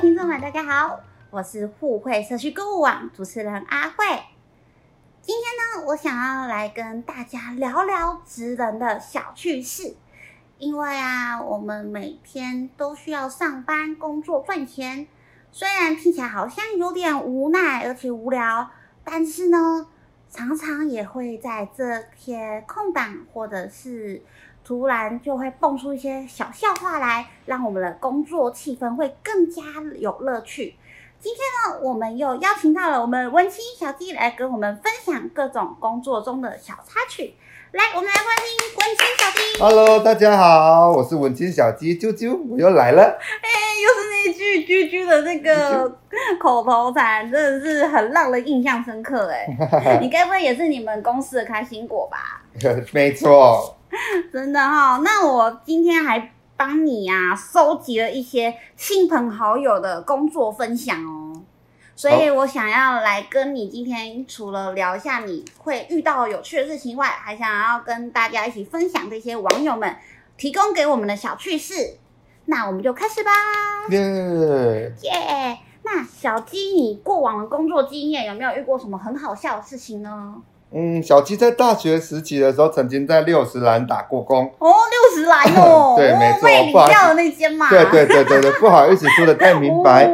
听众们，大家好，我是互惠社区购物网主持人阿慧。今天呢，我想要来跟大家聊聊职人的小趣事。因为啊，我们每天都需要上班工作赚钱，虽然听起来好像有点无奈而且无聊，但是呢，常常也会在这些空档或者是。突然就会蹦出一些小笑话来，让我们的工作气氛会更加有乐趣。今天呢，我们又邀请到了我们文青小鸡来跟我们分享各种工作中的小插曲。来，我们来欢迎文青小鸡。Hello，大家好，我是文青小鸡啾啾，我又来了。哎，又是那句啾啾的那个口头禅，真的是很让人印象深刻。哎，你该不会也是你们公司的开心果吧？没错。真的哈，那我今天还帮你呀收集了一些亲朋好友的工作分享哦，所以我想要来跟你今天除了聊一下你会遇到有趣的事情外，还想要跟大家一起分享这些网友们提供给我们的小趣事。那我们就开始吧。耶耶！那小鸡，你过往的工作经验有没有遇过什么很好笑的事情呢？嗯，小七在大学时期的时候，曾经在六十岚打过工。哦，六十岚哦，对，没错，不好意思，那间嘛。对对对对对，不好意思说的太明白。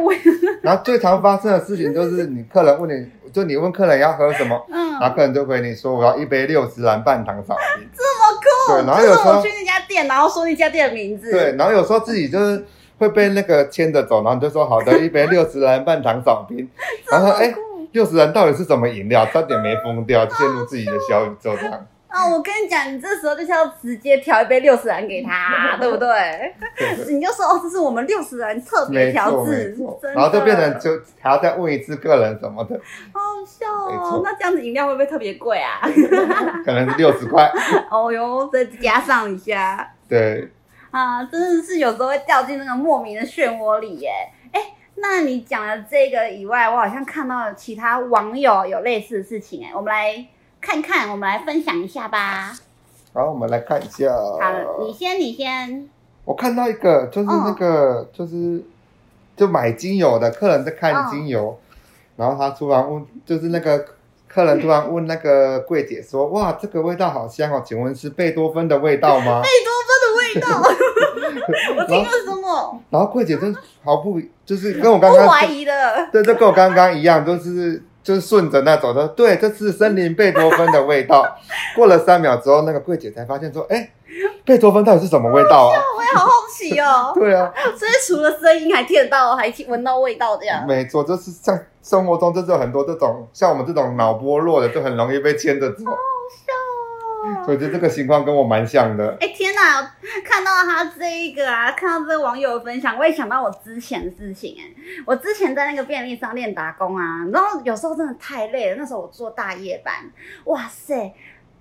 然后最常发生的事情就是，你客人问你就你问客人要喝什么，嗯，然后客人就回你说我要一杯六十岚半糖少冰。这么酷。对，然后有时候去那家店，然后说那家店的名字。对，然后有时候自己就是会被那个牵着走，然后你就说好的，一杯六十岚半糖少冰。然后哎。六十人到底是什么饮料？差点没疯掉，陷入自己的小宇宙这样。啊，我跟你讲，你这时候就是要直接调一杯六十人给他，对不对？你就说哦，这是我们六十人特别调制，然后就变成就还要再问一次个人什么的，好笑哦。那这样子饮料会不会特别贵啊？可能是六十块。哦哟，再加上一下。对。啊，真的是有时候会掉进那个莫名的漩涡里耶。那你讲了这个以外，我好像看到其他网友有类似的事情哎，我们来看看，我们来分享一下吧。好，我们来看一下。好，你先，你先。我看到一个，就是那个，就是就买精油的客人在看精油，然后他突然问，就是那个客人突然问那个柜姐说：“哇，这个味道好香哦，请问是贝多芬的味道吗？” 贝多芬的味道。我听了什么？然后柜姐真毫不。就是跟我刚刚怀疑的，对，就跟我刚刚一样，都是就是顺着那走的。对，这是森林贝多芬的味道。过了三秒之后，那个柜姐才发现说：“哎，贝多芬到底是什么味道啊？”我也好好奇哦。对啊，所以除了声音，还听得到，还闻到味道这样。没错，就是像生活中就是有很多这种像我们这种脑波弱的，就很容易被牵着走。好笑。我觉得这个情况跟我蛮像的。哎天哪，看到他这一个啊，看到这个网友的分享，我也想到我之前的事情。哎，我之前在那个便利商店打工啊，然后有时候真的太累了，那时候我做大夜班，哇塞，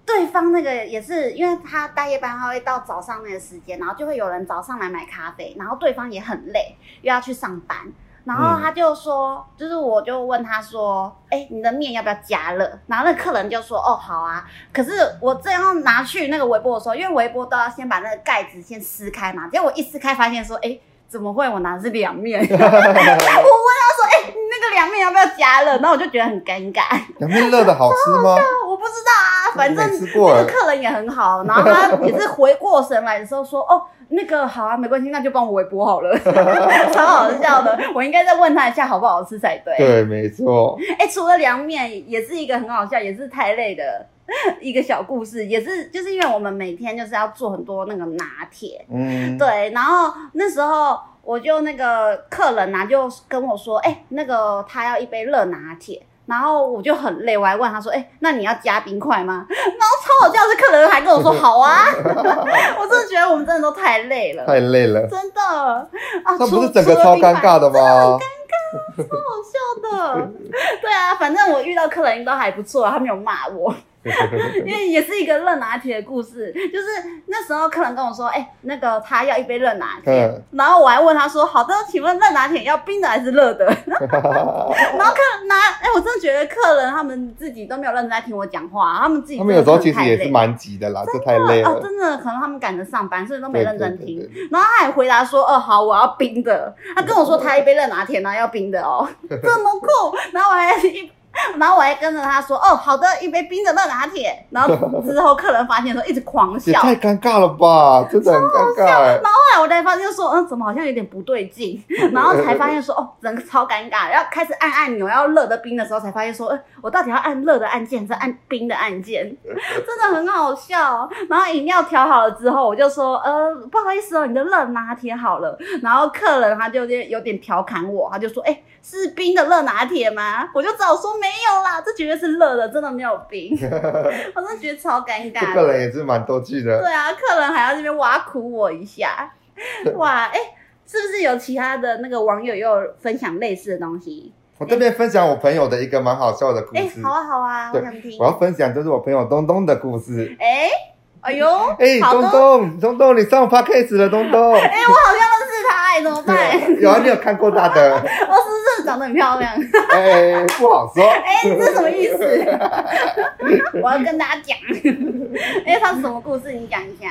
对方那个也是，因为他大夜班他会到早上那个时间，然后就会有人早上来买咖啡，然后对方也很累，又要去上班。然后他就说，就是我就问他说，哎，你的面要不要加热？然后那客人就说，哦，好啊。可是我正要拿去那个微波的时候，因为微波都要先把那个盖子先撕开嘛。结果我一撕开，发现说，哎，怎么会？我拿的是凉面。我问他说，哎，你那个凉面要不要加热？然后我就觉得很尴尬。凉面热的好吃吗？我不知道啊，反正那个客人也很好。然后他也是回过神来的时候说，哦。那个好啊，没关系，那就帮我微波好了，超好笑的。我应该再问他一下好不好吃才对。对，没错。哎，除了凉面，也是一个很好笑，也是太累的 一个小故事，也是就是因为我们每天就是要做很多那个拿铁，嗯，对。然后那时候我就那个客人呐就跟我说，哎，那个他要一杯热拿铁。然后我就很累，我还问他说：“哎，那你要加冰块吗？”然后超好笑，是客人还跟我说：“好啊。” 我真的觉得我们真的都太累了，太累了，真的啊！那不是整个超尴尬的吗？尴尬，超好笑的。对啊，反正我遇到客人都还不错，他没有骂我。因为也是一个热拿铁的故事，就是那时候客人跟我说，哎、那个他要一杯热拿铁，嗯然后我还问他说，好的，请问热拿铁要冰的还是热的？然后客人拿，哎、我真的觉得客人他们自己都没有认真在听我讲话，他们自己他们有时候其实也是蛮急的啦，这太累哦，了。真的，可能他们赶着上班，所以都没对认真听。然后他还回答说：“哦，好，我要冰的。”他跟我说他一杯热拿铁，然后要冰的哦，这么酷。然后我还一，然后我还跟着他说：“哦，好的，一杯冰的热拿铁。”然后之后客人发现说一直狂也笑。太尴尬了吧，真的很尴尬哎。然后后来我才发现说，嗯，怎么好像有点不对劲，然后才发现说，哦，整个超尴尬。然后开始按按钮要热的冰的时候，才发现说，呃，我到底要按热的按键还是按冰的按键？真的很好笑。然后饮料调好了之后，我就说，呃，不好意思哦，你的热拿铁好了。然后客人他就有点有点调侃我，他就说，哎、是冰的热拿铁吗？我就只好说没有啦，这绝对是热的，真的没有冰。我真的觉得超尴尬客。人也是蛮多趣的。对啊，客人还要这边挖苦我一下，哇，哎、是不是有其他的那个网友也有分享类似的东西？我这边分享我朋友的一个蛮好笑的故事哎、事。好啊好啊，我想听我。要分享就是我朋友东东的故事。哎、哎呦，哎，东东，东东，你上 podcast 了，东东。哎、我好像认识他、哎，怎么办？有啊，你有看过他的？我是长得很漂亮？哎，不好说。哎、你这什么意思？我要跟大家讲，哎、他是什么故事？你讲一下。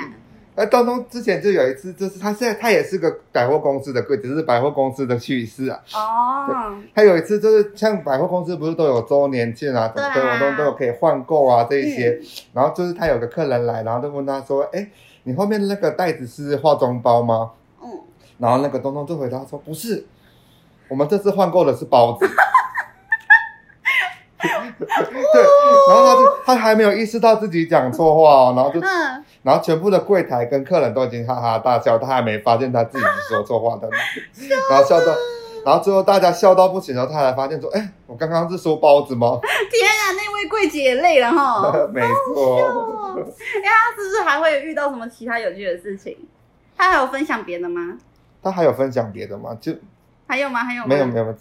哎东东之前就有一次，就是他现在他也是个百货公司的柜，只是百货公司的趣事啊。哦，他有一次就是像百货公司不是都有周年庆啊，什么对啊的活动都有可以换购啊这一些。然后就是他有个客人来，然后就问他说：“哎，你后面那个袋子是化妆包吗嗯，？”然后那个东东就回答说：“不是，我们这次换购的是包子。”对，然后他就他还没有意识到自己讲错话哦，然后就嗯，然后全部的柜台跟客人都已经哈哈大笑，他还没发现他自己说错话的，然后笑到，然后最后大家笑到不行，然后他才发现说，哎，我刚刚是说包子吗？天啊，那位柜姐也累了哈。没错，哦，哎，他是不是还会遇到什么其他有趣的事情？他还有分享别的吗？他还有分享别的吗？就还有吗？还有吗？没有没有没有，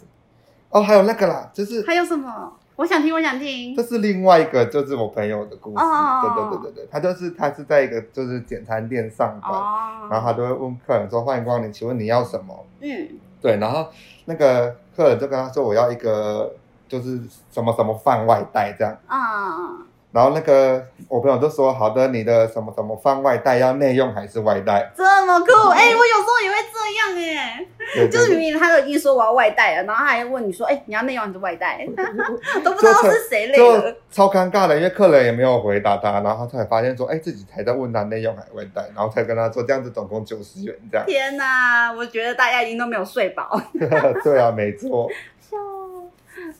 哦，还有那个啦，就是还有什么？我想听，我想听这。是另外一个，就是我朋友的故事，哦对对对对对，他就是他是在一个就是简餐店上班，哦，然后他都会问客人说欢迎光临，请问你要什么？嗯，对，然后那个客人就跟他说我要一个就是什么什么饭外带这样，啊，然后那个我朋友就说好的，你的什么什么放外带要内用还是外带？这么酷！哎，我有时候也会这样哎，对就是明明他都已经说我要外带了，然后他还问你说，哎，你要内用还是外带？都不知道是谁累就了。超尴尬的，因为客人也没有回答他，然后他才发现说，哎，自己才在问他内用还是外带，然后才跟他说这样子总共九十元这样。天哪，我觉得大家一定都没有睡饱。对啊，没错。笑，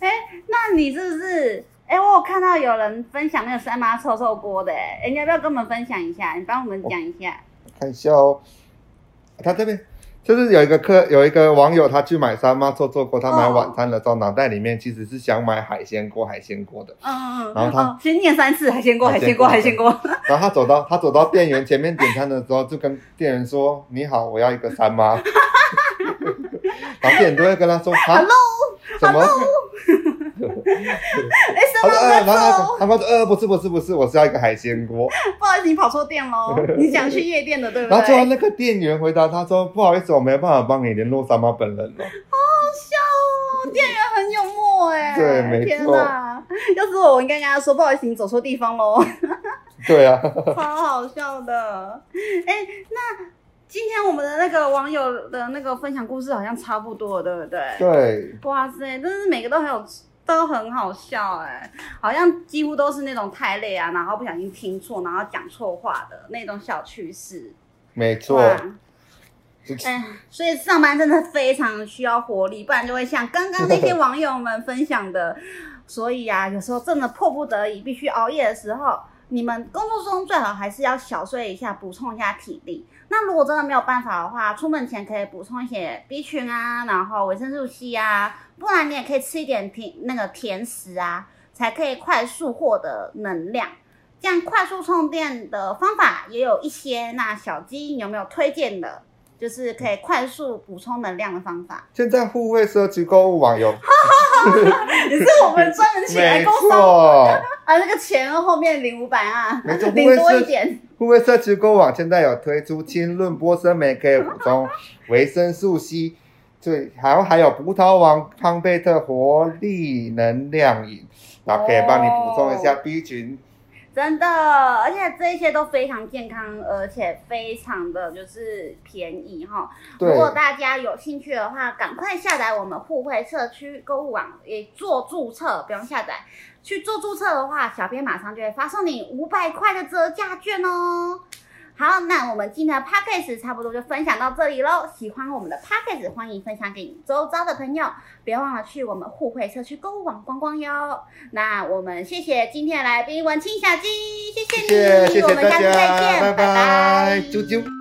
哎，那你是不是？哎，我有看到有人分享那个三妈臭臭锅的，哎，你要不要跟我们分享一下？你帮我们讲一下。看一下哦，他这边就是有一个客有一个网友，他去买三妈臭臭锅，他买哦晚餐的时候，脑袋里面其实是想买海鲜锅，海鲜锅的。嗯嗯嗯，然后他哦先念三次海鲜锅，海鲜锅，海鲜锅。然后他走到他走到店员前面点餐的时候，就跟店员说：“你好，我要一个三妈。”然后店员都会跟他说：“啊，什么？” 他说：“呃，么然后他说：呃，不是不是不是，我是要一个海鲜锅。不好意思，你跑错店喽。你想去夜店的，对”不对然后最后？那个店员回答他说：“不好意思，我没办法帮你联络三妈本人了。笑哦，店员很幽默哎。对没错天哪，要是我，我应该跟他说，不好意思，你走错地方喽。”对啊，超好笑的。哎、那今天我们的那个网友的那个分享故事好像差不多，对不对？对，哇塞，真是每个都很有，都很好笑哎，好像几乎都是那种太累啊，然后不小心听错，然后讲错话的那种小趣事。没错。哎，所以上班真的非常需要活力，不然就会像刚刚那些网友们分享的。所以啊，有时候真的迫不得已必须熬夜的时候，你们工作中最好还是要小睡一下，补充一下体力。那如果真的没有办法的话，出门前可以补充一些 B 群啊，然后维生素 C 啊，不然你也可以吃一点甜那个甜食啊，才可以快速获得能量。这样快速充电的方法也有一些，那小鸡有没有推荐的？就是可以快速补充能量的方法，现在互惠社区购物网有，也是我们专门请来没工商。错，啊，那个钱后面领五百啊，领多一点。护卫社区购物网现在有推出清润波生酶，可以补充 维生素 C，对，还有还有葡萄王康贝特活力能量饮，然后可以帮你补充一下 B 群。真的，而且这一些都非常健康，而且非常的就是便宜哈。如果大家有兴趣的话，赶快下载我们互惠社区购物网，也做注册，不用下载。去做注册的话，小编马上就会发送你五百块的折价券哦。好，那我们今天的 p a c k a g e 差不多就分享到这里喽。喜欢我们的 p a c k a g e 欢迎分享给你周遭的朋友，别忘了去我们互惠社区购物网逛逛哟。那我们谢谢今天的来宾文清小鸡，谢谢你，谢谢我们下次再见，拜拜，啾啾。